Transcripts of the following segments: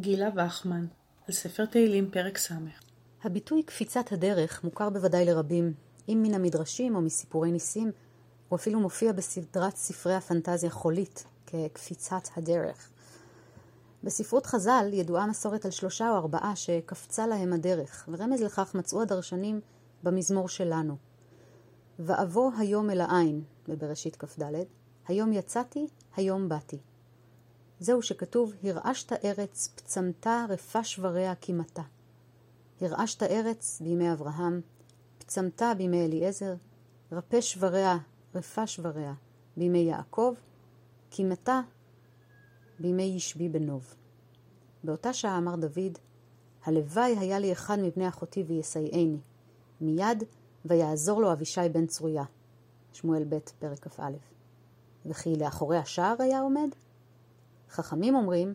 גילה וחמן, על ספר תהילים פרק ס' הביטוי קפיצת הדרך מוכר בוודאי לרבים, אם מן המדרשים או מסיפורי ניסים, הוא אפילו מופיע בסדרת ספרי הפנטזיה חולית, כקפיצת הדרך. בספרות חז"ל ידועה מסורת על שלושה או ארבעה שקפצה להם הדרך, ורמז לכך מצאו הדרשנים במזמור שלנו. ואבוא היום אל העין, בבראשית כ"ד, היום יצאתי, היום באתי. זהו שכתוב, הרעשת ארץ, פצמתה רפה שבריה קימתה. הרעשת ארץ בימי אברהם, פצמתה בימי אליעזר, רפה שבריה, רפה שבריה בימי יעקב, קימתה בימי ישבי בנוב. באותה שעה אמר דוד, הלוואי היה לי אחד מבני אחותי ויסייעני. מיד ויעזור לו אבישי בן צרויה. שמואל ב', פרק כ"א. וכי לאחורי השער היה עומד? חכמים אומרים,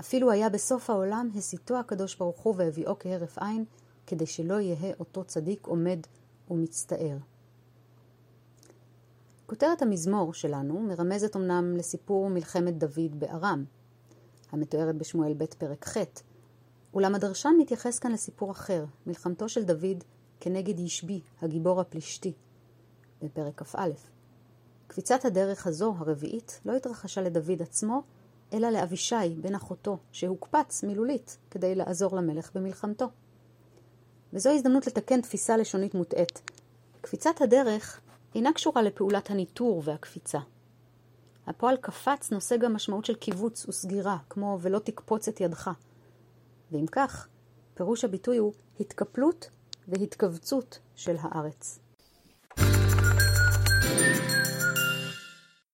אפילו היה בסוף העולם הסיתו הקדוש ברוך הוא והביאו כהרף עין, כדי שלא יהא אותו צדיק עומד ומצטער. כותרת המזמור שלנו מרמזת אמנם לסיפור מלחמת דוד בארם, המתוארת בשמואל ב' פרק ח', אולם הדרשן מתייחס כאן לסיפור אחר, מלחמתו של דוד כנגד ישבי, הגיבור הפלישתי, בפרק כ"א. קפיצת הדרך הזו, הרביעית, לא התרחשה לדוד עצמו, אלא לאבישי, בן אחותו, שהוקפץ מילולית כדי לעזור למלך במלחמתו. וזו הזדמנות לתקן תפיסה לשונית מוטעית. קפיצת הדרך אינה קשורה לפעולת הניטור והקפיצה. הפועל קפץ נושא גם משמעות של קיבוץ וסגירה, כמו ולא תקפוץ את ידך. ואם כך, פירוש הביטוי הוא התקפלות והתכווצות של הארץ.